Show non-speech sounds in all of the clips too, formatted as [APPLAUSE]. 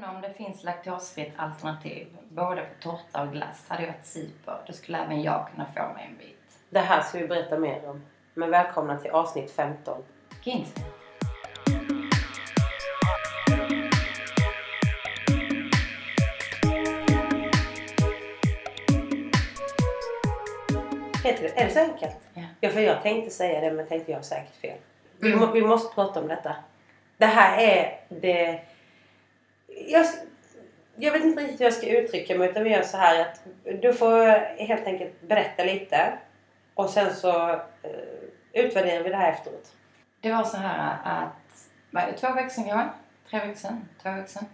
Månne om det finns laktosfritt alternativ, både på tårta och glass, hade jag varit super. Då skulle även jag kunna få mig en bit. Det här ska vi berätta mer om. Men välkomna till avsnitt 15. Kings. Heter det? Är det så enkelt? Ja. Ja, för jag tänkte säga det men tänkte jag har säkert fel. Vi, Mm. må, vi måste prata om detta. Det här är det... Jag, jag vet inte riktigt hur jag ska uttrycka mig utan vi gör så här att du får helt enkelt berätta lite och sen så eh, utvärderar vi det här efteråt. Det var så här att, vad är det, två veckor sedan kanske? Tre veckor sedan? Två veckor sedan?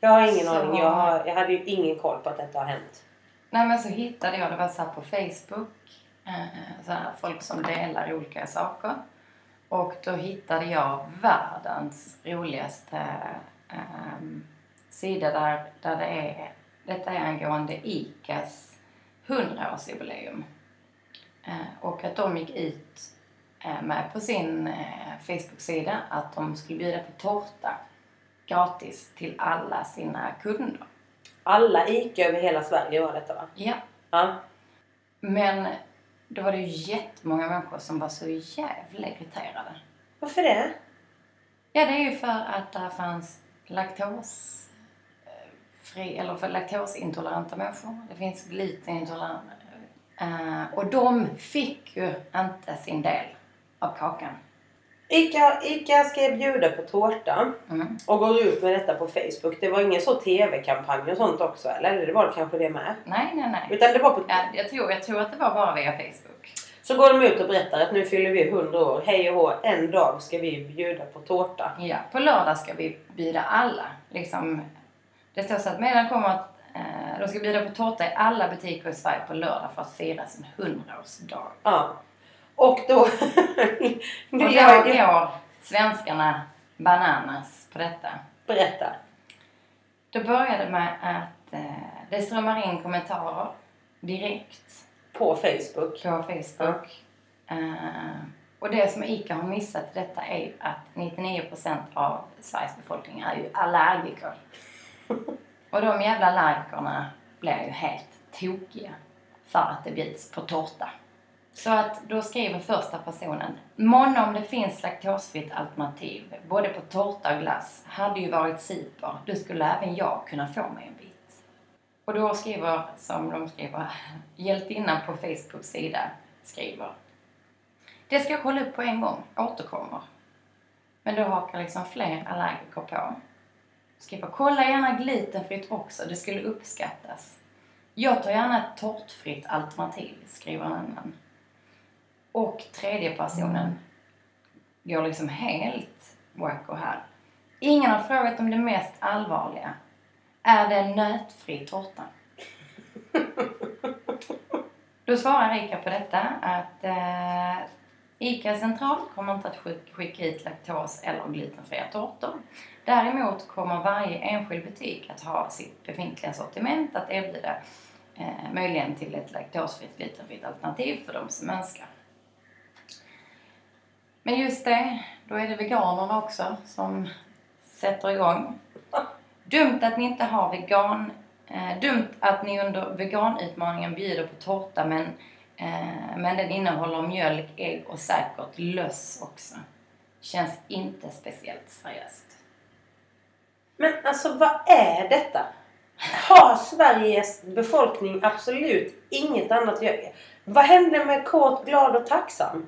Jag har ingen Så- aning. Jag, har, jag hade ju ingen koll på att detta har hänt. Nej men så hittade jag, det var så här på Facebook, eh, så här, folk som delar olika saker. Och då hittade jag världens roligaste eh, sida där, där det är, detta är angående ICAs 100-årsjubileum. Eh, och att de gick ut eh, med på sin eh, Facebook-sida att de skulle bjuda på tårta gratis till alla sina kunder. Alla ICA över hela Sverige var detta va? Ja, Ja. Men då var det ju jättemånga människor som var så jävla irriterade. Varför det? Ja, det är ju för att där fanns laktos eh, eller för laktosintoleranta människor. Det finns glutenintoleranta. Eh, och de fick ju inte sin del av kakan. ICA, ICA ska bjuda på tårta Mm. och går ut med detta på Facebook. Det var ingen så TV-kampanj och sånt också eller? Eller det var kanske det med? Nej, nej, nej. Utan det var på... Ja, jag, tror, jag tror att det var bara via Facebook. Så går de ut och berättar att nu fyller vi 100 år. Hej och hå, en dag ska vi bjuda på tårta. Ja, på lördag ska vi bjuda alla. Liksom, det står så att meddelanden kommer att eh, de ska bjuda på tårta i alla butiker i Sverige på lördag för att fira sin 100-årsdag. Ja. Och då... [LAUGHS] Och då går svenskarna bananas på detta. berätta. Då började med att eh, det strömmar in kommentarer direkt På Facebook. på Facebook. Eh, och det som ICA har missat i detta är ju att 99% av Sveriges befolkning är ju allergiker. [LAUGHS] Och de jävla allergikerna blir ju helt tokiga för att det bjuds på tårta. Så att då skriver första personen Månne om det finns laktosfritt alternativ, både på tårta och glass, hade ju varit super. Då skulle även jag kunna få mig en bit. Och då skriver, som de skriver, hjältinnan på Facebooks sida skriver Det ska jag kolla upp på en gång, återkommer. Men då hakar liksom fler allergiker på. Skriver kolla gärna glutenfritt också, det skulle uppskattas. Jag tar gärna ett tårtfritt alternativ, skriver en annan. Och tredje personen går liksom helt wacko här. Ingen har frågat om det mest allvarliga. Är det en nötfri tårta? Då svarar Ica på detta att eh, Ica central kommer inte att skicka ut laktos eller glutenfria tårtor. Däremot kommer varje enskild butik att ha sitt befintliga sortiment att erbjuda eh, möjligen till ett laktosfritt glutenfritt alternativ för de som önskar. Men just det, då är det veganerna också som sätter igång. Dumt att ni inte har vegan... Eh, dumt att ni under veganutmaningen bjuder på tårta men, eh, men den innehåller mjölk, ägg och säkert löss också. Känns inte speciellt seriöst. Men alltså vad är detta? Har Sveriges befolkning absolut inget annat att göra? Vad hände med kåt, glad och tacksam?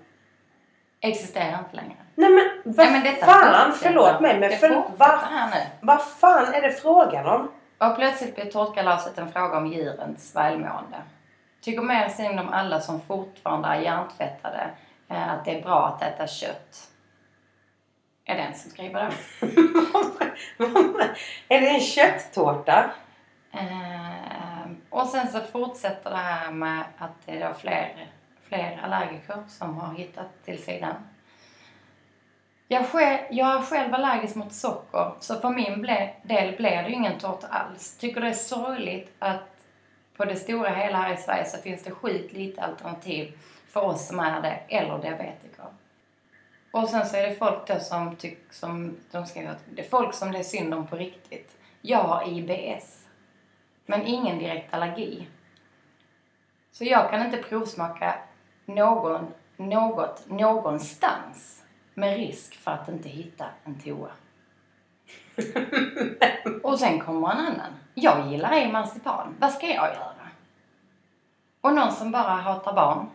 Existerar inte längre. Nej men vad Nej, men fan, förlåt mig men Det för, vad, vad fan är det frågan om? Och plötsligt blir tårtkalaset en fråga om djurens välmående. Tycker mer synd om alla som fortfarande är hjärntvättade eh, att det är bra att äta kött. Är den som skriver det? [LAUGHS] är det en kötttårta? Eh, och sen så fortsätter det här med att det är då fler, fler allergiker som har hittat till sidan. Jag, själv, jag är själv allergisk mot socker, så för min del blir det ju ingen tårta alls. Tycker det är sorgligt att på det stora hela här i Sverige så finns det sjukt lite alternativ för oss som är det, eller diabetiker. Och sen så är det folk då som tycker, som de skriver att det är folk som det är synd om på riktigt. Jag har IBS. Men ingen direkt allergi. Så jag kan inte provsmaka någon, något någonstans med risk för att inte hitta en toa. [LAUGHS] Och sen kommer en annan. Jag gillar ej marsipan. Vad ska jag göra? Och någon som bara hatar barn.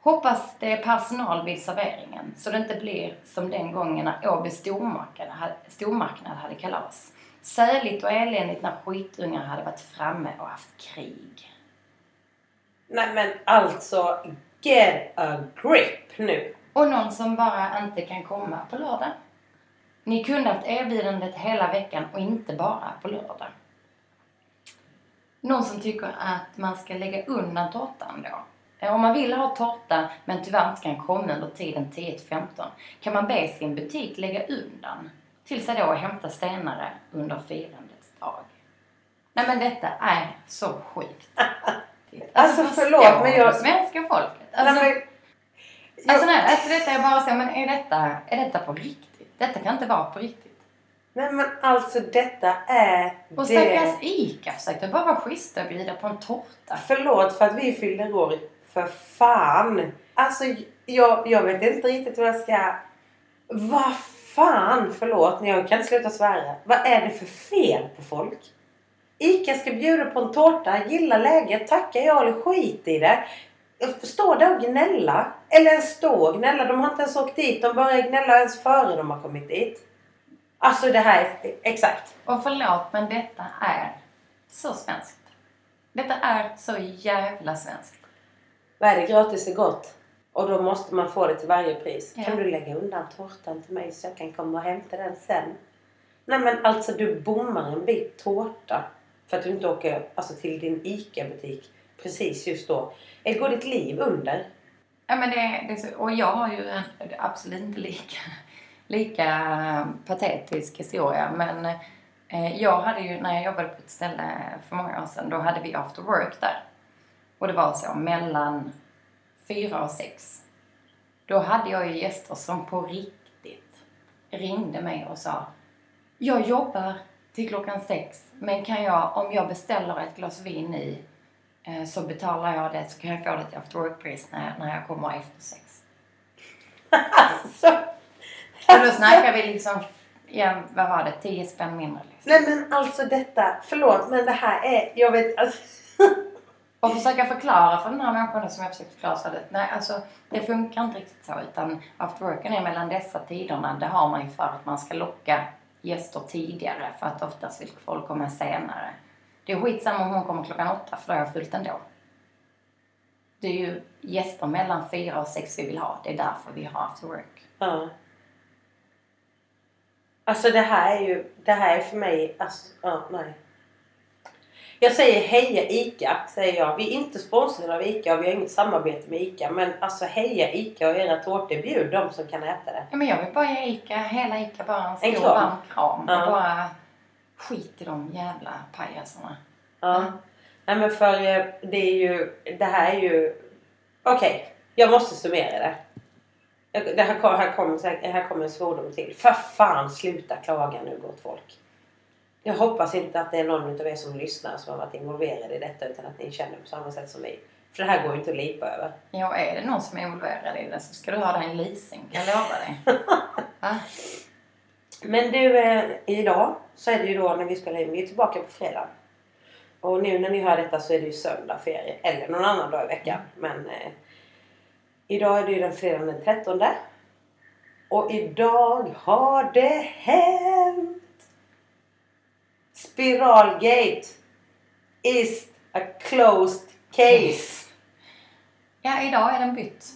Hoppas det är personal vid serveringen så det inte blir som den gången när Åby stormarknad hade, stormarknad hade kalas. Säligt och eländigt när skitungar hade varit framme och haft krig. Nej men alltså, get a grip nu. Och någon som bara inte kan komma på lördag. Ni kunde haft erbjudandet hela veckan och inte bara på lördag. Någon som tycker att man ska lägga undan tårtan då. Om man vill ha tårta men tyvärr inte kan komma under tiden 10-15 kan man be sin butik lägga undan till sig då och hämta senare under firandets dag. Nej men detta är så sjukt. [LAUGHS] Alltså, förlåt, förstår men jag- Svenska folket. Alltså, Nej, men, alltså, nej, alltså detta är bara så, men är detta, är detta på riktigt? Detta kan inte vara på riktigt. nej men alltså detta är Och det... stackars ICA försökte bara vara schyssta och bjuda på en tårta. Förlåt för att vi fyller år. För fan. Alltså jag, jag vet inte riktigt vad jag ska... Vad fan, förlåt. Jag kan inte sluta svära. Vad är det för fel på folk? Ica ska bjuda på en tårta, gilla läget, tacka ja eller skit i det. Stå där och gnälla. Eller ens stå och gnälla. De har inte ens åkt dit. De börjar gnälla ens före de har kommit dit. Alltså det här är... Exakt. Och förlåt, men detta är så svenskt. Detta är så jävla svenskt. Vad är det? Gratis är gott. Och då måste man få det till varje pris. Ja. Kan du lägga undan tårtan till mig så jag kan komma och hämta den sen? Nej men alltså du bommar en bit tårta för att du inte åker alltså, till din ICA-butik precis just då. Eller går ditt liv under? Ja, men det, det och jag har ju en absolut inte lika, lika patetisk historia. Men eh, jag hade ju, när jag jobbade på ett ställe för många år sedan, då hade vi after work där. Och det var så mellan fyra och sex. Då hade jag ju gäster som på riktigt ringde mig och sa Jag jobbar till klockan sex, men kan jag, om jag beställer ett glas vin i eh, så betalar jag det så kan jag få det till after work-pris när, när jag kommer efter sex. [LAUGHS] Alltså! Och då snackar vi liksom, ja, vad var det, 10 spänn mindre liksom. Nej men alltså detta, förlåt men det här är, jag vet alltså. Och försöka förklara för den här människan som jag försökte förklara så att nej alltså det funkar inte riktigt så utan after worken är mellan dessa tiderna. Det har man ju för att man ska locka gäster tidigare för att oftast vill folk komma senare. Det är skitsamma om hon kommer klockan åtta för då har jag fullt ändå. Det är ju gäster mellan fyra och sex vi vill ha. Det är därför vi har after work. Ja. Alltså det här är ju, det här är för mig, alltså, ja, nej. Jag säger heja ICA, säger jag. Vi är inte sponsrade av ICA och vi har inget samarbete med ICA. Men alltså heja ICA och era tårtor. Bjud de som kan äta det. Ja, men jag vill bara ge Ica, hela Ica bara en stor En kram. varm kram. Ja. Och bara skit i de jävla pajasarna. Ja. Mm. Nej men för eh, det är ju, det här är ju... Okej, jag måste summera det. Det här, kom- här, kommer, här kommer en svordom till. För fan sluta klaga nu gott folk. Jag hoppas inte att det är någon av er som lyssnar som har varit involverade i detta utan att ni känner på samma sätt som vi. För det här går ju inte att lipa över. Ja, är det någon som är involverad i det så ska du ha dig en leasing, kan jag lova dig. [LAUGHS] Va? Men du, eh, idag så är det ju då när vi spelar in, vi är tillbaka på fredag. Och nu när ni hör detta så är det ju söndag för er, eller någon annan dag i veckan. Men eh, idag är det ju den fredagen den 13. Och idag har det hänt! Spiralgate is a closed case. Ja, idag är den bytt.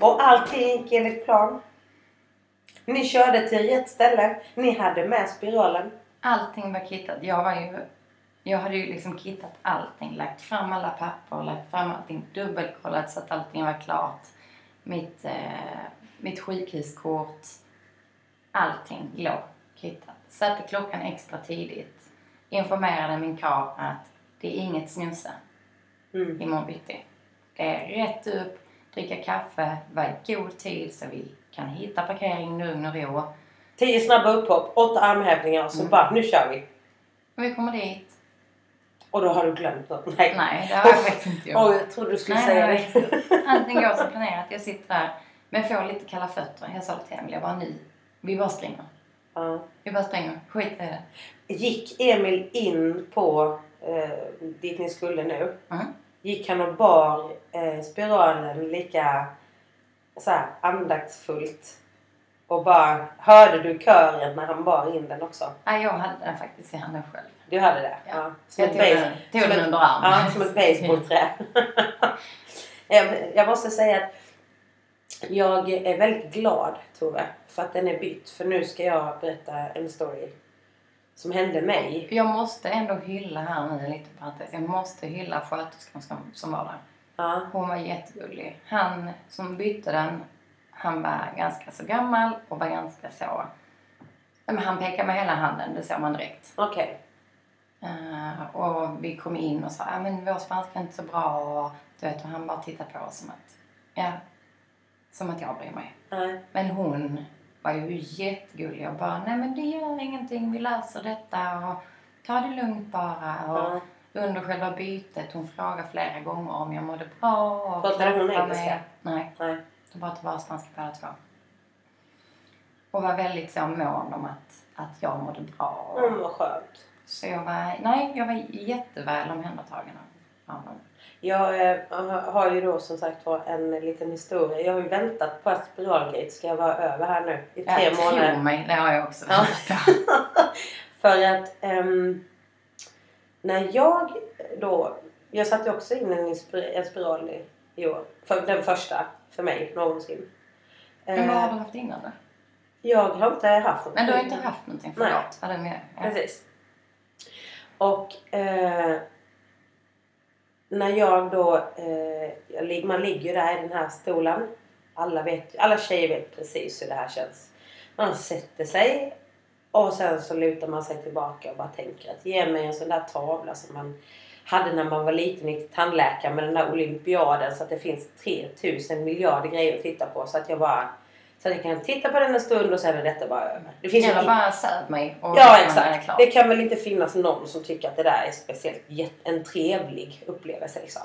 Och allting gick enligt plan. Ni körde till rätt ställe. Ni hade med spiralen. Allting var kittat. Jag var ju... Jag hade ju liksom kittat allting. Lagt fram alla papper, lagt fram allting. Dubbelkollat så att allting var klart. Mitt, eh, mitt sjukhuskort. allting låg kittat. Satte klockan extra tidigt. Informerade min karl att det är inget snusa Mm. imorgon bitti. Det är rätt upp, dricka kaffe, vara i god tid så vi kan hitta parkering i lugn och ro. Tio snabba upphopp, åtta armhävningar och så Mm. bara nu kör vi. Vi kommer dit. Och då har du glömt något. Nej. Nej, det har jag [LAUGHS] faktiskt inte gjort. Oj, jag trodde du skulle Nej, säga nej, det. Allting [LAUGHS] går som planerat. Jag sitter där men får lite kalla fötter. Jag sa det till Emil, jag bara nu, vi bara springer. Ja. Vi bara springer, skit i det. Gick Emil in på eh, dit ni skulle nu? Mm. Gick han och bar eh, spiralen lika så här, andaktsfullt? Och bara, hörde du kören när han bar in den också? Nej, jag hade den faktiskt i handen själv. Du hade det? Ja. Som Jag tog base, den, tog den under armen. ja, som ett basebollträ. jag, [LAUGHS] jag måste säga att jag är väldigt glad Tove för att den är bytt. För nu ska jag berätta en story som hände mig. Jag måste ändå hylla här nu, lite parentes. Jag måste hylla sköterskan som, som var där. Ja. Hon var jättegullig. Han som bytte den, han var ganska så gammal och var ganska så... Men han pekade med hela handen, det såg man direkt. Okej. Eh, och vi kom in och sa, ja men vår spanska är inte så bra och du vet, och han bara tittade på oss som att, ja, som att jag bryr mig. Nej. Men hon var ju jättegullig och bara, nej men det gör ingenting, vi löser detta och ta det lugnt bara. Och Ja. Under själva bytet, hon frågade flera gånger om jag mådde bra. Och Pratade hon engelska? Nej, Nej. de pratade bara spanska båda två. Och var väldigt så mån om att, att jag mådde bra. Mm, vad skönt. Så jag var, nej, jag var jätteväl omhändertagen av honom. Jag eh, har ju då som sagt var en liten historia. Jag har ju väntat på att spiralgate ska vara över här nu i tre Jag månader. tror mig, det har jag också Ja. [LAUGHS] För att ehm, när jag då... Jag satte också in en, en spiral i, i år. För, den första för mig någonsin. Men vad har Eh, du haft innan då? jag har inte haft något. Men du har inte haft någonting, Nej. Var det med? Ja. Precis. Och eh, när jag då... Eh, man ligger ju där i den här stolen. Alla, vet, alla tjejer vet precis hur det här känns. Man sätter sig och sen så lutar man sig tillbaka och bara tänker att ge mig en sån där tavla som man hade när man var liten i tandläkaren med den där olympiaden så att det finns 3000 miljarder grejer att titta på så att jag bara så att jag kan titta på den en stund och sen är detta bara över. Det finns Eller bara söv mig och Ja exakt. Det kan väl inte finnas någon som tycker att det där är speciellt en trevlig upplevelse liksom.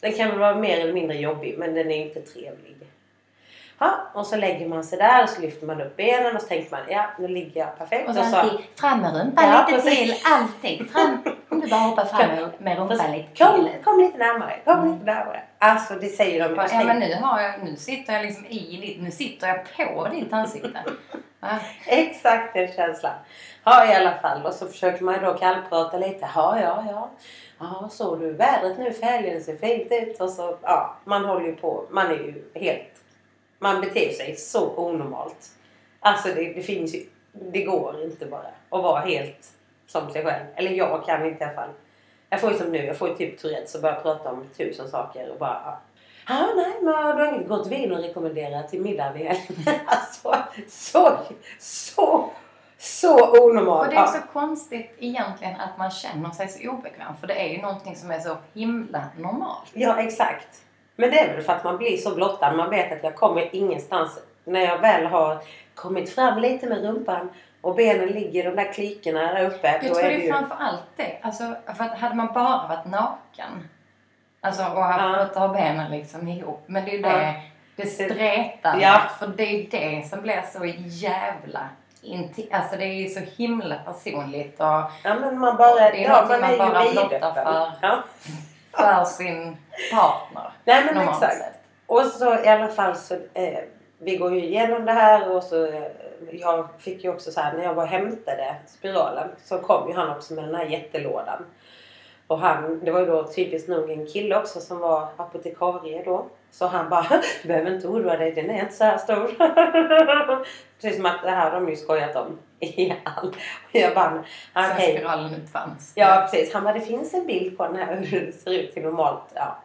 Den kan väl vara mer eller mindre jobbig men den är inte trevlig. Ja, och så lägger man sig där och så lyfter man upp benen och så tänker man ja nu ligger jag perfekt. Och så Och så, alltid fram med rumpan Ja, lite precis. till. Alltid. Fram. Om du bara hoppar fram med, med rumpan lite kom, till. kom lite närmare, kom Mm. lite närmare. Alltså det säger de. Så Ja men nu har jag, nu sitter jag liksom i ditt, nu sitter jag på ditt ansikte. [LAUGHS] Exakt den känslan. Ja i alla fall. Och så försöker man då kallprata lite. Ja, ja, ja. Ja, såg du vädret nu för helgen? Det ser fint ut. Och så, ja, man håller ju på. Man är ju helt... Man beter sig så onormalt. Alltså det, det finns ju... Det går inte bara att vara helt som sig själv. Eller jag kan inte i alla fall. Jag får ju som nu, jag får ju typ Tourettes och börjar prata om tusen saker och bara... Ja, ah, nej men du har inget gott vin att rekommendera till middag vid helgen. [LAUGHS] Alltså så, så, så onormalt. Och det är så konstigt egentligen att man känner sig så obekväm. För det är ju någonting som är så himla normalt. Ja, exakt. Men det är väl för att man blir så blottad. Man vet att jag kommer ingenstans. När jag väl har kommit fram lite med rumpan och benen ligger i de där klikorna där uppe. Jag tror är det det är ju... framför allt det. Alltså, för att hade man bara varit naken alltså, och haft Ja. fått ha benen liksom ihop. Men det är ju Ja. det, det stretar. Ja. För det är det som blir så jävla inti- Alltså det är ju så himla personligt och Ja, men man bara... Det är ja, någonting man är bara blottar för. Ja. För sin partner. Nej, men exakt. sett. Och så i alla fall så... Eh, vi går ju igenom det här och så... Eh, jag fick ju också så här när jag var hämtade spiralen så kom ju han också med den här jättelådan. Och han, det var ju då typiskt nog en kille också som var apotekarie då. Så han bara, [LAUGHS] du behöver inte oroa dig, den är inte så här stor. [LAUGHS] Precis som att det här har de ju skojat om i all. Och jag bara, okej. spiralen uppfanns. Ja precis. Han bara, det finns en bild på den här [LAUGHS] hur det ser ut i normalt. Ja.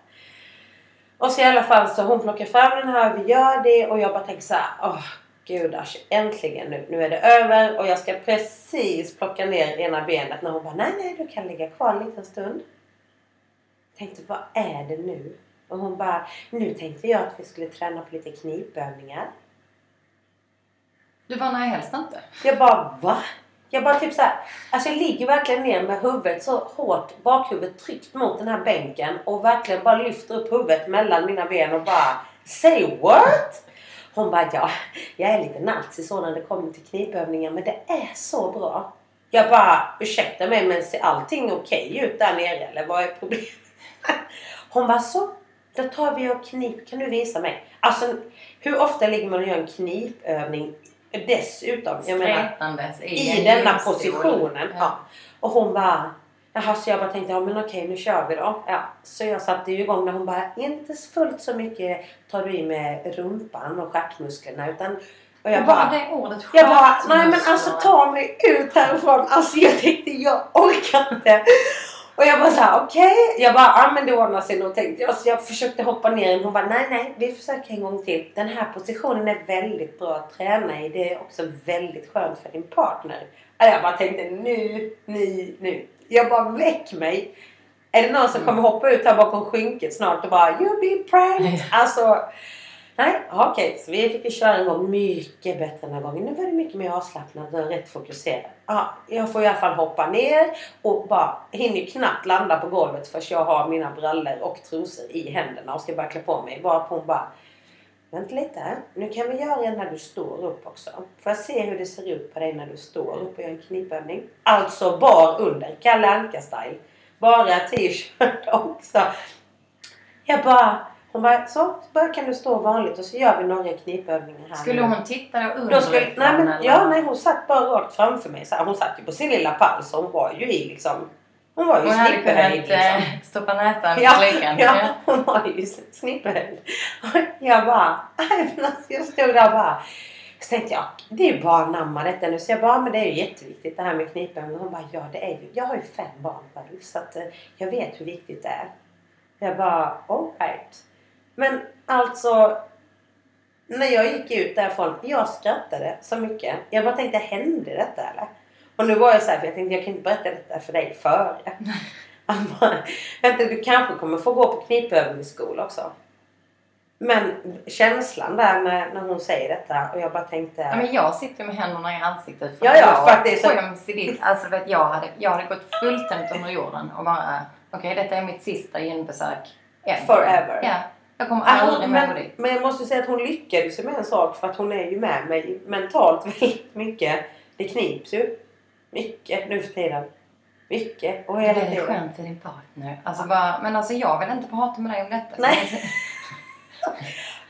Och så i alla fall så hon plockar fram den här, vi gör det och jag bara tänker så här, åh gudars, äntligen nu. Nu är det över och jag ska precis plocka ner ena benet när hon bara nej, nej, du kan ligga kvar en liten stund. Tänkte, vad är det nu? Och hon bara, nu tänkte jag att vi skulle träna på lite knipövningar. Du bara, nej helst inte. Jag bara, va? Jag bara typ såhär, alltså jag ligger verkligen ner med huvudet så hårt, bakhuvudet tryckt mot den här bänken och verkligen bara lyfter upp huvudet mellan mina ben och bara Say what? Hon bara, ja, jag är lite nazi så när det kommer till knipövningar men det är så bra. Jag bara, ursäkta mig men ser allting okej okay ut där nere eller vad är problemet? [LAUGHS] Hon bara, så då tar vi och knip, kan du visa mig? Alltså hur ofta ligger man och gör en knipövning dessutom? Jag menar, i, i denna positionen. Ja. ja. Och hon bara Jaha, så jag bara tänkte, ja men okej nu kör vi då. Ja, så jag satte ju igång när hon bara, inte fullt så mycket tar du i med rumpan och stjärtmusklerna utan och jag bara, det ordet Jag bara, nej men alltså ta mig ut härifrån. Alltså jag tänkte, jag orkar inte. Och jag bara såhär, okej. Okay. Jag bara, ja men det ordnar sig nog tänkte jag. Så jag försökte hoppa ner Hon bara, nej nej vi försöker en gång till. Den här positionen är väldigt bra att träna i. Det är också väldigt skönt för din partner. Och jag bara tänkte, nu, nu, nu. Jag bara, väck mig. Är det någon som kommer hoppa ut här bakom skynket snart och bara, you'll be pranked. [LAUGHS] Alltså, Nej, okej. Okay. Så vi fick ju köra en gång mycket bättre den här gången. Nu var det mycket mer avslappnat och rätt fokuserad. Ja, jag får i alla fall hoppa ner och bara hinner knappt landa på golvet förrän jag har mina brallor och trosor i händerna och ska bara klä på mig. Bara på hon bara Vänta lite. Nu kan vi göra en när du står upp också. Får jag se hur det ser ut på dig när du står upp och gör en knipövning? Alltså bar under. Kalle Anka-style. Bara t-shirt [LAUGHS] också. Jag bara hon bara, så, så kan du stå vanligt och så gör vi några knipövningar här. Skulle hon titta under? skulle, nej, men, eller? Ja, nej hon satt bara rakt framför mig. Så här, hon satt ju på sin lilla pall så hon var ju i liksom hon var ju hon liksom. Hade kunnat stoppa näsan ja, flickan. Ja, hon var ju snipperhöjd. Jag bara, men alltså jag stod där och bara så tänkte jag, det är ju anamma detta nu. Så jag bara, men det är ju jätteviktigt det här med knipövningar. Hon bara, ja det är ju, jag har ju fem barn själv så att eh, jag vet hur viktigt det är. Jag bara, alright. Men alltså när jag gick ut därifrån, jag skrattade så mycket. Jag bara tänkte, hände detta eller? Och nu var jag så här, för jag tänkte jag kan inte berätta detta för dig före. [LAUGHS] Vänta, du kanske kommer få gå på knipövningsskola också. Men känslan där när, när hon säger detta och jag bara tänkte... Ja, men jag sitter med händerna i ansiktet för ja, ja, skäms i ditt... Alltså vet, jag, hade, jag hade gått fullständigt under jorden och bara okej okay, detta är mitt sista gynbesök. Forever. Ja. Jag kommer aldrig med men, men jag måste säga att hon lyckades med en sak för att hon är ju med mig mentalt [LAUGHS] väldigt mycket. Det knips ju. Mycket nu för tiden. Mycket. Och hela det är skönt för din partner. Alltså bara, men alltså jag vill inte prata med dig om detta. Nej.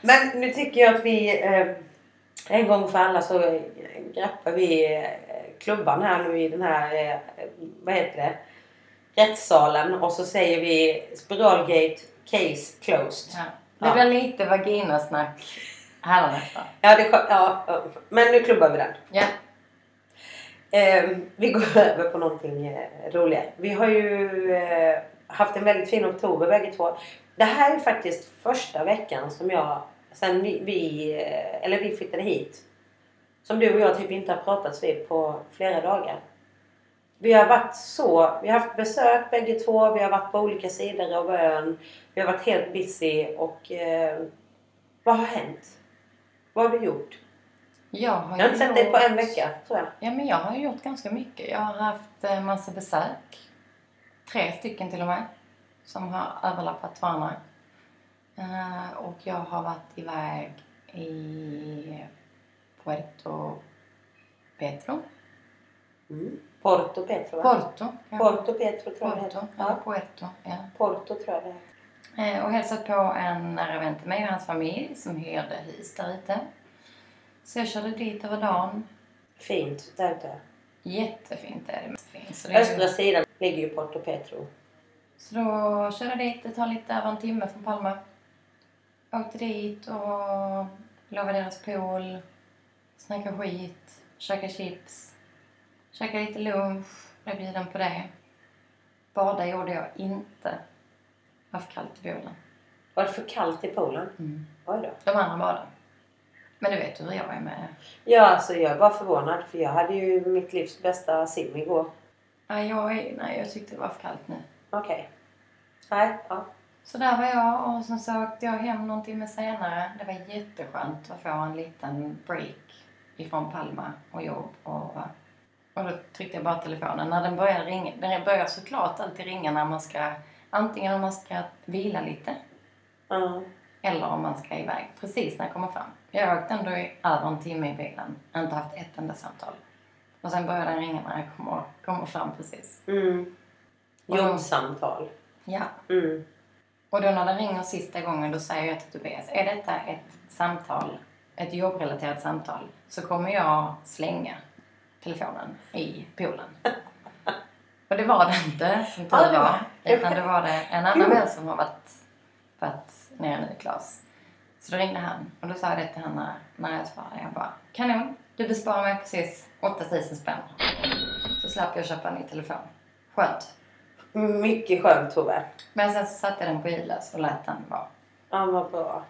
[LAUGHS] men nu tycker jag att vi eh, en gång för alla så greppar vi eh, klubban här nu i den här, eh, vad heter det, rättssalen och så säger vi Spiralgate Case closed. Ja. Det ja. blir lite vaginasnack hädanefter. Ja, det, ja, men nu klubbar vi den. Ja. Eh, vi går [LAUGHS] över på någonting eh, roligare. Vi har ju eh, haft en väldigt fin oktober bägge två. Det här är faktiskt första veckan som jag, sen vi, vi, eh, eller vi flyttade hit, som du och jag typ inte har pratats vid på flera dagar. Vi har varit så, vi har haft besök bägge två, vi har varit på olika sidor av ön. Vi har varit helt busy och eh, vad har hänt? Vad har du gjort? Jag har, jag har inte sett dig på en vecka tror jag. Ja men jag har gjort ganska mycket. Jag har haft eh, massa besök. Tre stycken till och med. Som har överlappat varandra. Uh, och jag har varit iväg i Puerto Petro. Mm. Porto Petro va? Porto. Ja. Porto Petro tror jag Porto, ja. Puerto, ja. Porto tror jag det Eh, och hälsat på en nära vän till mig och hans familj som hyrde hus där ute. Så jag körde dit över dagen. Fint där ute. Jättefint är det. Fint. Så det Östra sidan ligger ju Porto Petro. Så då körde jag dit. Det tar lite över en timme från Palma. Åkte dit och lovade deras pool. Snackade skit. Käkade chips. Käkade lite lunch. Blev bjuden på det. Bada gjorde jag inte haft kallt i poolen. Var det för kallt i poolen? Mm. Oj då. De andra badade. Men du vet hur jag är med... Ja, alltså jag är bara förvånad för jag hade ju mitt livs bästa sim igår. Nej, jag, är, nej, jag tyckte det var för kallt nu. Okej. Nej, ja. Så där var jag och sen så åkte jag hem någon timme senare. Det var jätteskönt att få en liten break ifrån Palma och jobb. Och, och då tryckte jag bara telefonen. När den börjar ringa, den börjar såklart alltid ringa när man ska, antingen om man ska vila lite Ja. eller om man ska iväg. Precis när jag kommer fram. Jag har åkt ändå i över en timme i bilen. Jag har inte haft ett enda samtal. Och sen börjar den ringa när jag kommer, kommer fram precis. Mm. Jobbsamtal. Ja. Mm. Och då när den ringer sista gången då säger jag till Tobias, är detta ett samtal, ett jobbrelaterat samtal, så kommer jag slänga telefonen i poolen. Och det var det inte, som tur Ja, var-. Utan det var det en annan vän som har varit, varit nere nu, Klas. Så då ringde han och då sa jag det till när, när jag svarade. Jag bara, kanon, du besparar mig precis 8000 spänn. Så slapp jag köpa en ny telefon. Skönt. Mycket skönt Tove. Men sen så satte jag den på ljudlös och lät den vara. Ja, vad bra.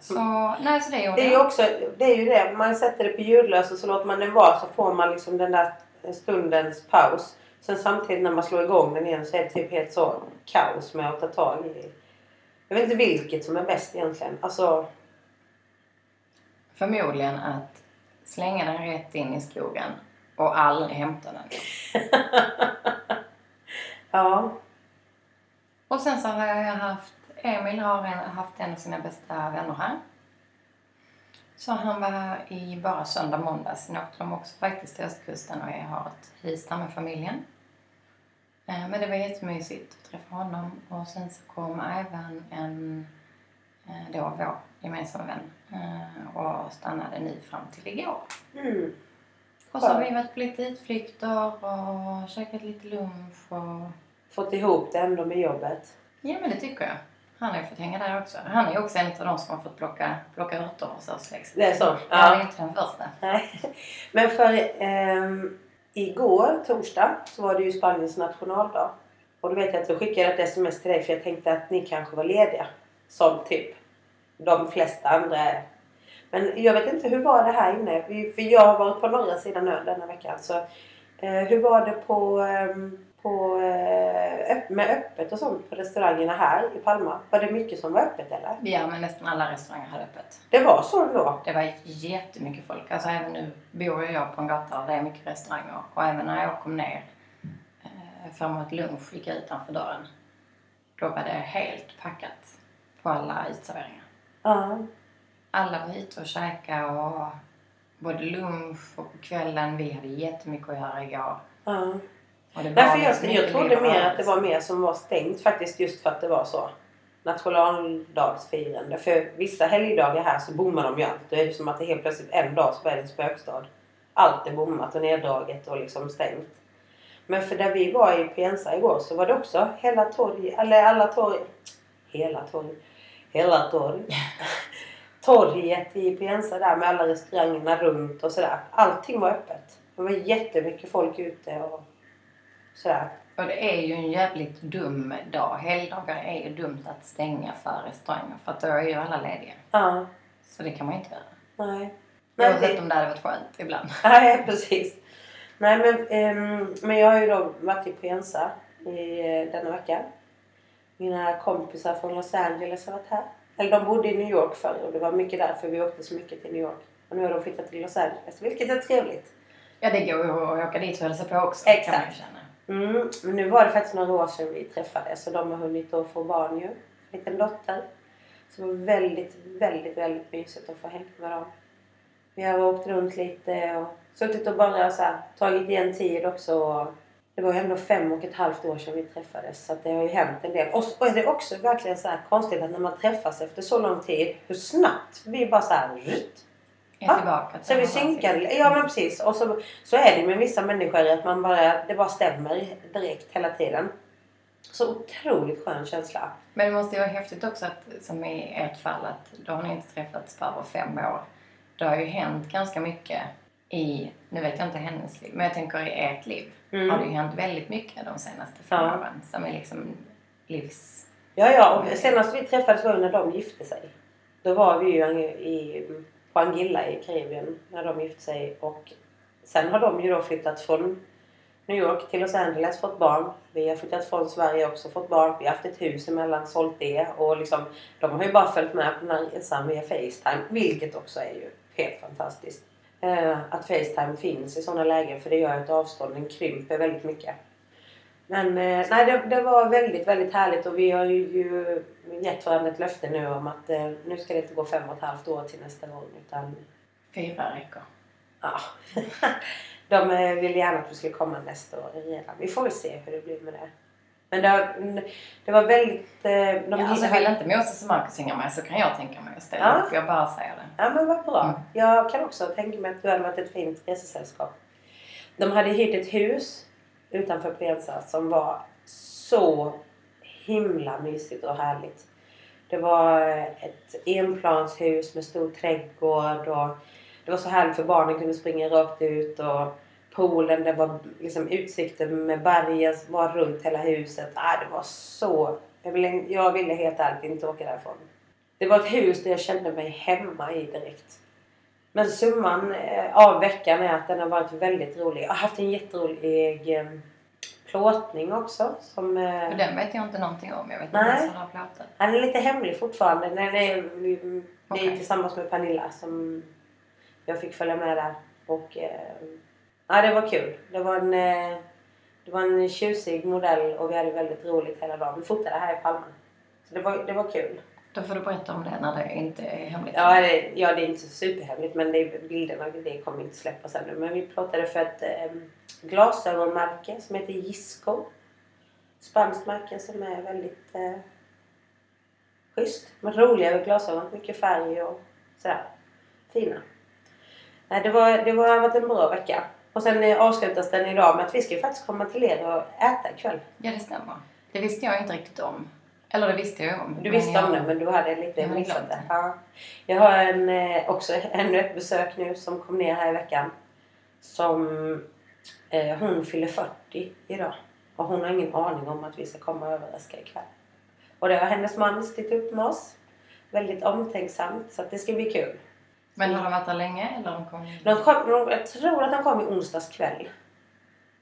Så, nej, så det gjorde Det är ju jag. också det, är ju det. man sätter det på ljudlös och så låter man den vara så får man liksom den där stundens paus. Sen samtidigt när man slår igång den igen så är det typ helt så kaos med att ta tag i. Jag vet inte vilket som är bäst egentligen. Alltså, Förmodligen att slänga den rätt in i skogen och aldrig hämta den. [LAUGHS] ja. Och sen så har jag haft, Emil har haft en av sina bästa vänner här. Så han var i bara söndag, måndag. Sen åkte de också faktiskt till östkusten och jag har ett hus där med familjen. Eh, Men det var jättemysigt att träffa honom. Och sen så kom även en, eh, då vår gemensamma vän eh, och stannade nu fram till igår. Mm. Och så har vi varit på lite utflykter och käkat lite lunch och... Fått ihop det ändå med jobbet. Ja men det tycker jag. Han har ju fått hänga där också. Han är ju också en av de som har fått plocka, plocka örter hos oss. Liksom. Det är så? Ja. Det är inte den första. Nej. [LAUGHS] Men för ehm, igår, torsdag, så var det ju Spaniens nationaldag. Och då vet jag att jag skickade ett sms till dig för jag tänkte att ni kanske var lediga. Som typ de flesta andra är. Men jag vet inte, hur var det här inne? För jag har varit på norra sidan ön denna veckan. Så, eh, hur var det på, ehm, på, eh, med öppet och sånt på restaurangerna här i Palma? Var det mycket som var öppet eller? Ja men nästan alla restauranger hade öppet. Det var så ändå? Det var jättemycket folk. Alltså även nu bor jag på en gata där det är mycket restauranger. Och även när jag kom ner eh, framåt lunch gick jag utanför dörren. Då var det helt packat på alla uteserveringar. Ja. Alla var ute och käkade och både lunch och på kvällen. Vi hade jättemycket att göra igår. ja. Därför jag, jag trodde mer att det var mer som var stängt faktiskt just för att det var så. Nationaldagsfirande. För vissa helgdagar här så bommar de ju allt. Det är ju som att det helt plötsligt en dag så är det en spökstad. Allt är bommat och neddraget och liksom stängt. Men för där vi var i Pienza igår så var det också hela torg, eller alla torg, hela torg, hela torg. [LAUGHS] Torget i Pienza där med alla restaurangerna runt och sådär. Allting var öppet. Det var jättemycket folk ute och sådär. Och det är ju en jävligt dum dag. Helgdagar är ju dumt att stänga för restauranger för att då är ju alla lediga. Ja, Så det kan man ju inte göra. nej. Nej, Oavsett det, om det hade varit skönt ibland. [LAUGHS] nej precis. Nej men, ehm, men jag har ju då varit i Pienza i eh, denna vecka. Mina kompisar från Los Angeles har varit här. Eller de bodde i New York förr och det var mycket därför vi åkte så mycket till New York. Och nu har de flyttat till Los Angeles, vilket är trevligt. Ja, det går ju att åka dit och hälsa på också. Kan man ju Exakt. känna. Mm, men nu var det faktiskt några år sedan vi träffades och de har hunnit att få barn ju. En liten dotter. Så det var väldigt, väldigt, väldigt mysigt att få hänga med dem. Vi har åkt runt lite och suttit och bara så här, tagit igen tid också. Det var ju ändå fem och ett halvt år sedan vi träffades så det har ju hänt en del. Och, och är det också verkligen så här konstigt att när man träffas efter så lång tid hur snabbt vi bara så här rytt. Är Ja, tillbaka till Så vi synkade. Ja men precis. Och så, så är det med vissa människor att man bara, det bara stämmer direkt hela tiden. Så otroligt skön känsla. Men det måste ju vara häftigt också att, som i ert fall, att då har ni inte träffats på över fem år. Det har ju hänt ganska mycket i, nu vet jag inte hennes liv, men jag tänker i ert liv. Mm. Har det ju hänt väldigt mycket de senaste fem Ja. åren som är liksom livs... Ja ja, och senast vi träffades var ju när de gifte sig. Då var vi ju i, på Angilla i Karibien när de gifte sig. Och sen har de ju då flyttat från New York till Los Angeles, fått barn. Vi har flyttat från Sverige också, fått barn. Vi har haft ett hus emellan, sålt det. Och liksom, de har ju bara följt med på den här resan via Facetime. Vilket också är ju helt fantastiskt. Eh, att Facetime finns i sådana lägen för det gör att avstånden krymper väldigt mycket. Men eh, nej, det, det, var väldigt, väldigt härligt och vi har ju, ju gett varandra ett löfte nu om att eh, nu ska det inte gå fem och ett halvt år till nästa gång utan... Fyra räcker. Ja. [LAUGHS] De eh, vill gärna att vi skulle komma nästa år redan. Vi får väl se hur det blir med det. Men det, det var väldigt... Eh, de ja, alltså vill inte Moses och Marcus hänga med så kan jag tänka mig att ställa ja. upp. Jag bara säger det. Ja men vad bra. Mm. Jag kan också tänka mig att du hade varit ett fint resesällskap. De hade hyrt ett hus utanför Pensa som var så himla mysigt och härligt. Det var eh, ett enplanshus med stor trädgård och det var så härligt för barnen kunde springa rakt ut och poolen, det var liksom utsikten med bergen var runt hela huset. Ah, det var så... Jag ville, jag ville helt ärligt inte åka därifrån. Det var ett hus där jag kände mig hemma i direkt. Men summan eh, av veckan är att den har varit väldigt rolig. Jag har haft en jätterolig eh, plåtning också. Som, eh, och den vet jag inte någonting om. Jag vet inte ens har plåtat. Han är lite hemlig fortfarande. Den är, vi, okay. är tillsammans med Pernilla som jag fick följa med där. Och ja, det var kul. Det var en, det var en tjusig modell och vi hade väldigt roligt hela dagen. Vi fotade här i Palma. Så det var, det var kul. Då får du berätta om det när det inte är hemligt. Ja, det, ja, det är inte så superhemligt men det, bilderna det kommer inte släppas ännu. Men vi plåtade för ett eh, glasögonmärke som heter Gisco. Spanskt märke som är väldigt eh, schysst. Med roliga glasögon, mycket färg och sådär. Fina. Nej, det, var, det var, varit en bra vecka. Och sen eh, avslutas den idag med att vi ska faktiskt komma till er och äta ikväll. Ja, det stämmer. Det visste jag inte riktigt om. Eller det visste jag om. Du visste jag, om det men du hade lite missat det. Ja. Jag har en, eh, också [LAUGHS] ännu ett besök nu som kom ner här i veckan. Som eh, hon fyller 40 idag. Och hon har ingen aning om att vi ska komma och överraska ikväll. Och det har hennes man styrt upp med oss. Väldigt omtänksamt så det ska bli kul. Men har de varit där länge? Eller de kom... de kom, jag tror att de kom i onsdags kväll.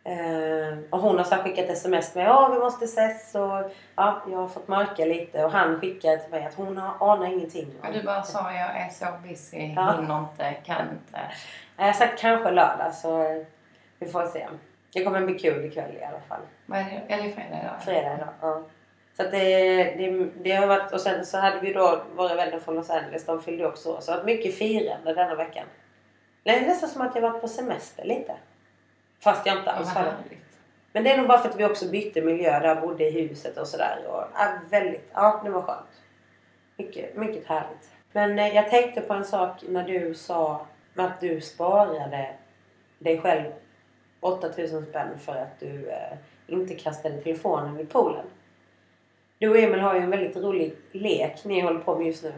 Eh, och hon har så skickat sms med ja vi måste ses och ja, jag har fått mörka lite och han skickade till mig att hon har, anar ingenting. Men du bara sa jag är så busy, ja. hinner inte, kan inte. Jag har sagt kanske lördag så vi får se. Det kommer bli kul ikväll i alla fall. Vad är det? Är det fredag idag? Fredag idag, ja. Så att det, det, det har varit, och sen så hade vi då våra vänner från Los Angeles, de fyllde också år. Så varit mycket firande denna veckan. Det är nästan som att jag varit på semester lite. Fast jag inte alls har det. Men det är nog bara för att vi också bytte miljö där jag bodde i huset och sådär. Ja, väldigt, ja det var skönt. Mycket, mycket härligt. Men eh, jag tänkte på en sak när du sa att du sparade dig själv 8000 spänn för att du eh, inte kastade telefonen vid poolen. Du och Emil har ju en väldigt rolig lek ni håller på med just nu.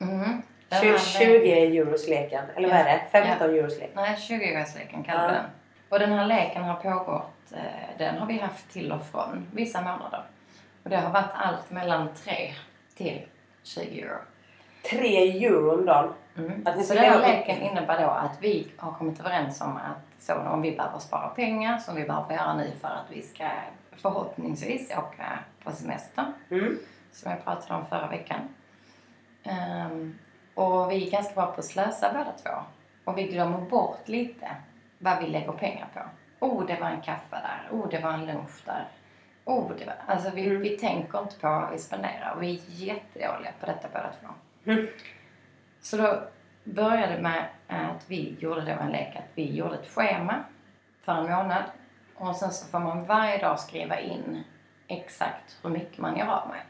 Mm. 20, 20 euros leken. Eller ja. vad är det? 15 ja. euros leken? Nej, 20 euros leken kallar vi ja. den. Och den här leken har pågått, eh, den har vi haft till och från vissa månader. Och det har varit allt mellan 3 till 20 euro. 3 euro om dagen? Mm. så den här leken innebär då att vi har kommit överens om att så om vi behöver spara pengar som vi behöver göra nu för att vi ska förhoppningsvis åka på semester. Mm. Som jag pratade om förra veckan. Um, och vi är ganska bra på att slösa båda två. Och vi glömmer bort lite vad vi lägger pengar på. Oh, det var en kaffe där. Oh, det var en lunch där. Oh, det var... Alltså vi, mm. vi tänker inte på vad vi spenderar. Och vi är jättedåliga på detta båda två. Mm. Så då började med att vi gjorde då en lek att vi gjorde ett schema för en månad. Och sen så får man varje dag skriva in exakt hur mycket man gör av med.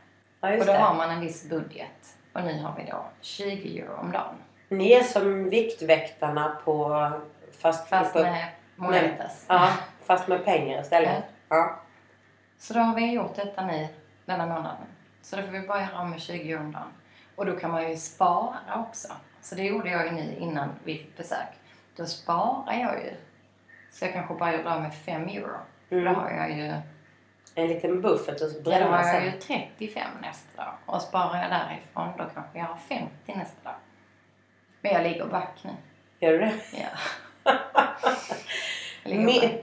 Ja, och då det. har man en viss budget. Och nu har vi då 20 euro om dagen. Ni är som Viktväktarna på... Fast, fast med monetas. Ja, fast med pengar istället. Ja. ja. Så då har vi gjort detta nu denna månaden. Så då får vi bara göra av med 20 euro om dagen. Och då kan man ju spara också. Så det gjorde jag ju nu innan vi fick besök. Då sparar jag ju. Så jag kanske bara gjorde av med 5 euro. Mm. Då har jag ju en liten buffert och bränna Ja, då har jag ju 35 nästa dag. Och sparar jag därifrån då kanske jag har 50 nästa dag. Men jag ligger back nu. Gör du det? Ja.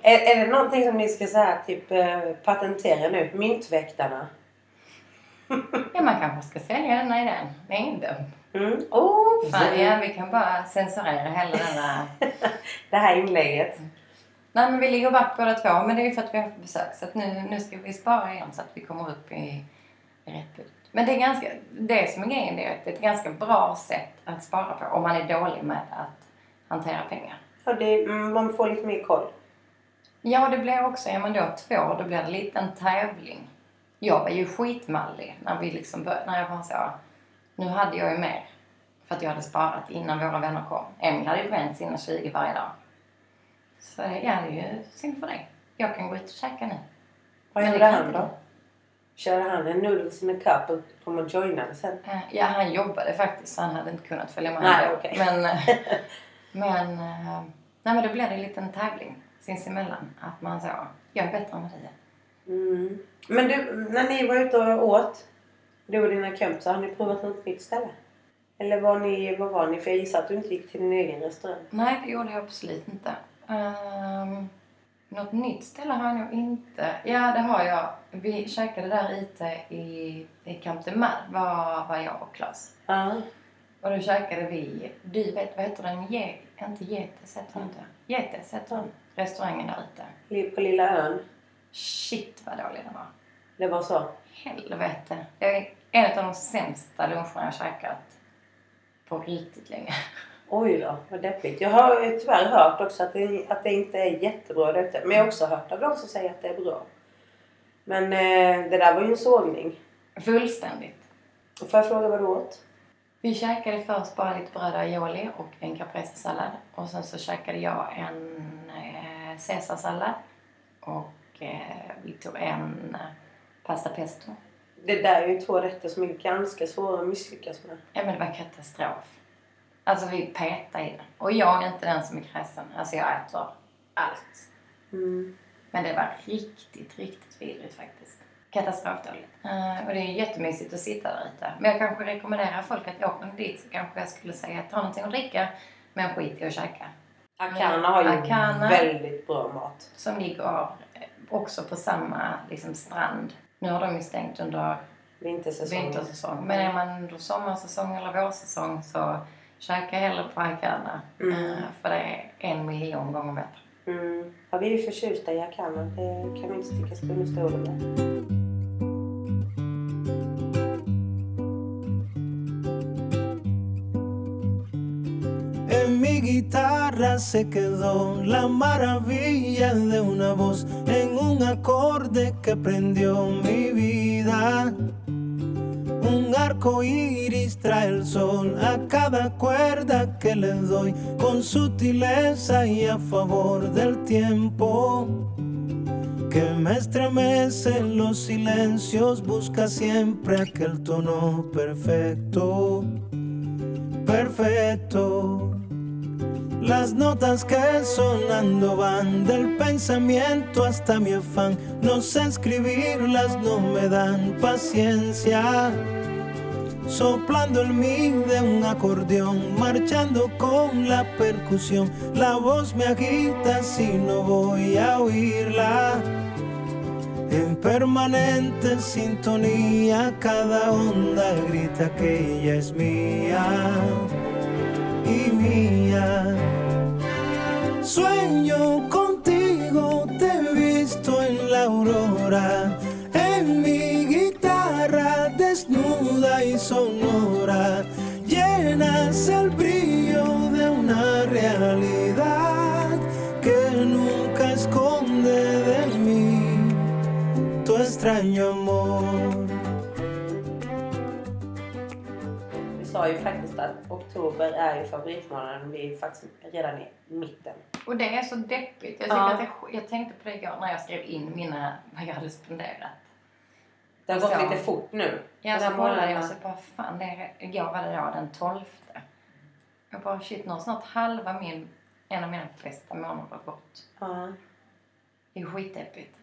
Är, är det någonting som ni ska säga typ eh, patentera nu? Myntväktarna? [LAUGHS] Ja, man kanske ska sälja den här idén. Är inte. Mm. Oh, Fan, ja, vi kan bara censurera hela denna... [LAUGHS] Det här inlägget. Nej, men vi ligger back båda två. Men det är ju för att vi har haft besök. Så att nu, nu ska vi spara igen så att vi kommer upp i, i rätt punkt. Men det är ganska... Det som är grejen det är ett ganska bra sätt att spara på om man är dålig med att hantera pengar. Ja, det, mm, man får lite mer koll. Ja, det blir också, är man då två, då blir det lite en tävling. Jag var ju skitmallig när vi liksom började, när jag bara så, nu hade jag ju mer. För att jag hade sparat innan våra vänner kom. Emil hade ju bränt sina 20 varje dag. Så det är ju synd för dig. Jag kan gå ut och käka nu. Vad gjorde han då? Körde han en noodles a cup och kom och joinade sen? Eh, Ja, han jobbade faktiskt så han hade inte kunnat följa med. Nej. Men, eh, [LAUGHS] men, eh, nej, men då blev det en liten tävling sinsemellan. Att man sa, jag är bättre än är. Mm. Men du, när ni var ute och åt, du och dina kompisar, har ni provat något nytt ställe? Eller var ni, vad var ni? För jag gissar att du inte gick till din egen restaurang. Nej, det gjorde jag absolut inte. Um, något nytt ställe har jag nog inte. Ja, det har jag. Vi käkade där ute i, i Camp de Mar, var, var jag och Klas. Ja. Och då käkade vi, du vet vad heter den? Ge, inte Getes heter den inte. Getes heter den. Restaurangen där ute. På lilla ön. Shit vad dålig den var. Det var så? Helvete. Det är en av de sämsta luncherna jag käkat på riktigt länge. Oj då, vad deppigt. Jag har tyvärr hört också att det, att det inte är jättebra där ute. Men jag har också hört av de som säger att det är bra. Men eh, det där var ju en sågning. Fullständigt. Får jag fråga vad du åt? Vi käkade först bara lite bröd aioli och en caprese-sallad. Och sen så käkade jag en eh, caesarsallad. Och eh, vi tog en eh, pasta pesto. Det där är ju två rätter som är ganska svåra att misslyckas med. Ja men det var katastrof. Alltså vi petade i den. Och jag är inte den som är kräsen. Alltså jag äter allt. Mm. Men det var riktigt, riktigt vidrigt faktiskt. Katastrofdåligt. Uh, och det är jättemysigt att sitta där ute. Men jag kanske rekommenderar folk att åka dit så kanske jag skulle säga ta någonting att dricka men skit i att käka. Akana har ju Akana. väldigt bra mat. Som ligger eh, också på samma liksom, strand. Nu har de ju stängt under vintersäsong. Men är man under sommarsäsong eller vårsäsong så käka hellre på Akana. Mm. Eh, för det är en miljon gånger bättre. Mm. Ja, vi är ju förtjusta i Akana. Det kan vi inte sticka under stolen med. En mi guitarra se quedó la maravilla de una voz en un acorde que prendió mi vida. Un arco iris trae el sol a cada cuerda que le doy con sutileza y a favor del tiempo que me estremece en los silencios, busca siempre aquel tono perfecto, perfecto. Las notas que sonando van del pensamiento hasta mi afán. No sé escribirlas, no me dan paciencia. Soplando el mi de un acordeón, marchando con la percusión. La voz me agita si no voy a oírla. En permanente sintonía, cada onda grita que ella es mía y mía. Sueño contigo, te he visto en la aurora, en mi guitarra desnuda y sonora. Llenas el brillo de una realidad que nunca esconde de mí tu extraño amor. Vi sa oktober är ju favoritmånaden. Vi är faktiskt redan i mitten. Och det är så deppigt. Jag, Ja. att sk- jag tänkte på det igår när jag skrev in mina, vad jag hade spenderat. Det har Så. gått lite fort nu. Jag Den så kollade jag och så bara, fan det är, igår var det då den 12. Jag bara, shit nu har snart halva min, en av mina bästa månader gått. Ja. Det är skitdeppigt.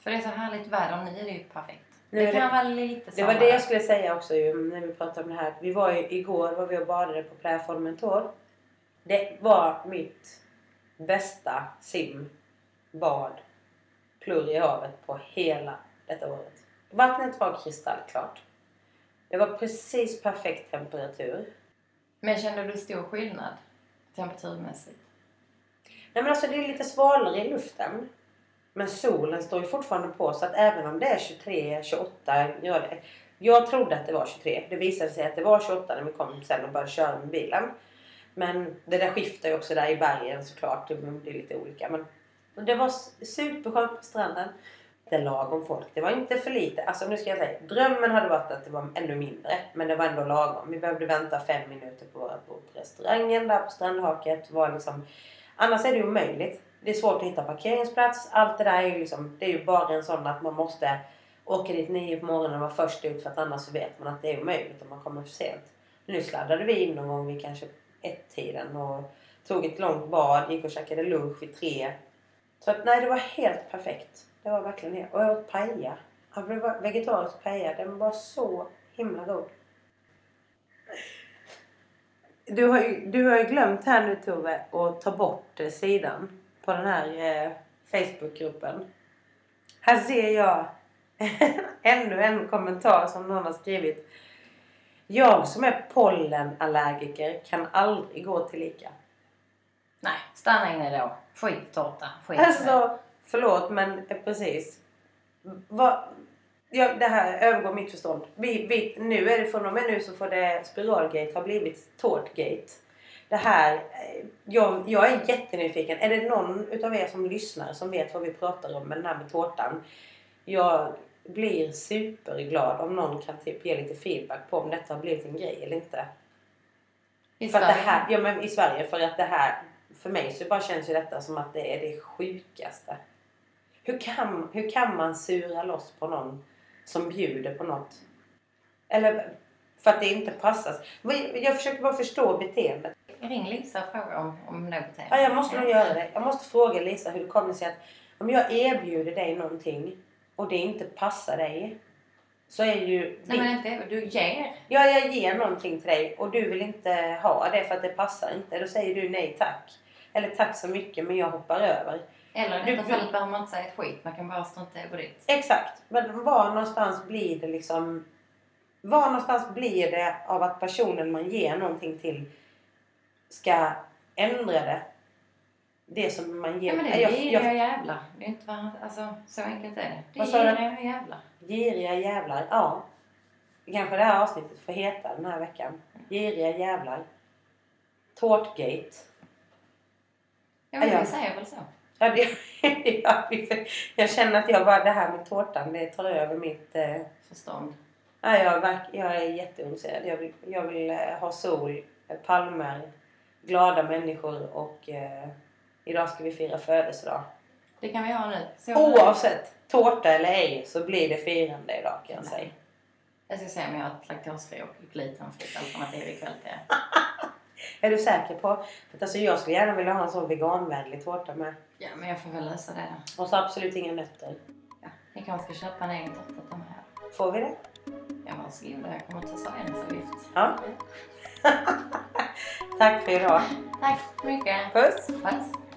För det är så härligt väder, nu är det ju perfekt. Nu det kan det, vara lite det var det jag skulle säga också ju, när vi pratade om det här. Vi var ju, igår var vi och badade på Playa Formentor. Det var mitt bästa sim, bad, plurr i havet på hela detta året. Vattnet var kristallklart. Det var precis perfekt temperatur. Men kände du stor skillnad temperaturmässigt? Nej men alltså det är lite svalare i luften. Men solen står ju fortfarande på så att även om det är 23-28 grader. Jag trodde att det var 23. Det visade sig att det var 28 när vi kom sen och började köra med bilen. Men det där skiftar ju också där i bergen såklart. Det blir lite olika. Men det var superskönt på stranden. Det lagom folk. Det var inte för lite. Alltså nu ska jag säga. Drömmen hade varit att det var ännu mindre. Men det var ändå lagom. Vi behövde vänta fem minuter på våra bord på restaurangen där på strandhaket. Var liksom, annars är det ju omöjligt. Det är svårt att hitta parkeringsplats. Allt det där är ju liksom, det är ju bara en sån att man måste åka dit nio på morgonen och vara först ut för att annars så vet man att det är omöjligt om man kommer för sent. Nu sladdade vi in någon gång vid kanske ett-tiden och tog ett långt bad, gick och käkade lunch vid tre. Så att nej, det var helt perfekt. Det var verkligen det. Och jag åt paella. Vegetarisk paella. Den var så himla god. Du har ju, du har ju glömt här nu Tove att ta bort eh, sidan på den här eh, Facebookgruppen. Här ser jag [LAUGHS] ännu en kommentar som någon har skrivit. Jag som är pollenallergiker kan aldrig gå till ICA. Nej, stanna inne då. Skittårta. Skit. Alltså, förlåt men eh, precis. Va, ja, det här övergår mitt förstånd. Vi, vi, nu är det från och med nu så får det spiralgate har blivit tårtgate. Det här, eh, jag, jag är jättenyfiken. Är det någon utav er som lyssnar som vet vad vi pratar om med den här med tårtan? Jag blir superglad om någon kan typ ge lite feedback på om detta har blivit en grej eller inte. I För Sverige. här, ja men i Sverige för att det här, för mig så bara känns ju detta som att det är det sjukaste. Hur kan, hur kan man sura loss på någon som bjuder på något? Eller för att det inte passar. Men Jag försöker bara förstå beteendet. Ring Lisa och fråga om, om beteendet. Ja, jag måste nog göra det. Jag måste fråga Lisa hur det kommer sig att om jag erbjuder dig någonting och det inte passar dig så är ju... Nej men inte du ger. Ja, jag ger någonting till dig och du vill inte ha det för att det passar inte. Då säger du nej tack. Eller tack så mycket men jag hoppar över. Eller i Du- detta fallet behöver man inte säga ett skit. Man kan bara strunta i att gå dit. Exakt. Men var någonstans blir det liksom... Var någonstans blir det av att personen man ger någonting till ska ändra det? Det som man ger... Ja men det är jag, giriga jag, jävlar. Det är inte bara, alltså så enkelt är det. Det Vad är giriga jävlar. giriga jävlar. Ja. Kanske det här avsnittet får heta den här veckan. Giriga jävlar. Tårtgate. Ja men vi säger väl så. Ja, det, [LAUGHS] ja, jag känner att jag bara, det här med tårtan, det tar över mitt... Eh, Förstånd. ja, jag, jag är jätteointresserad. Jag vill, jag vill eh, ha sol, eh, palmer, glada människor och eh, idag ska vi fira födelsedag. Det kan vi ha nu. Så Oavsett tårta eller ej så blir det firande idag kan jag säga. Jag ska se om jag har ett laktosfri och glutenfritt alternativ ikväll till er. [LAUGHS] Är du säker på? För att alltså, jag skulle gärna vilja ha en sån veganvänlig tårta med. Ja men jag får väl lösa det då. Och så absolut inga nötter. Ja, ni kanske ska köpa en egen tårta till mig här. Får vi det? Ja varsågoda, jag kommer ta serveringsavgift. Ja. Tack för idag. Tack så mycket. Puss! Puss.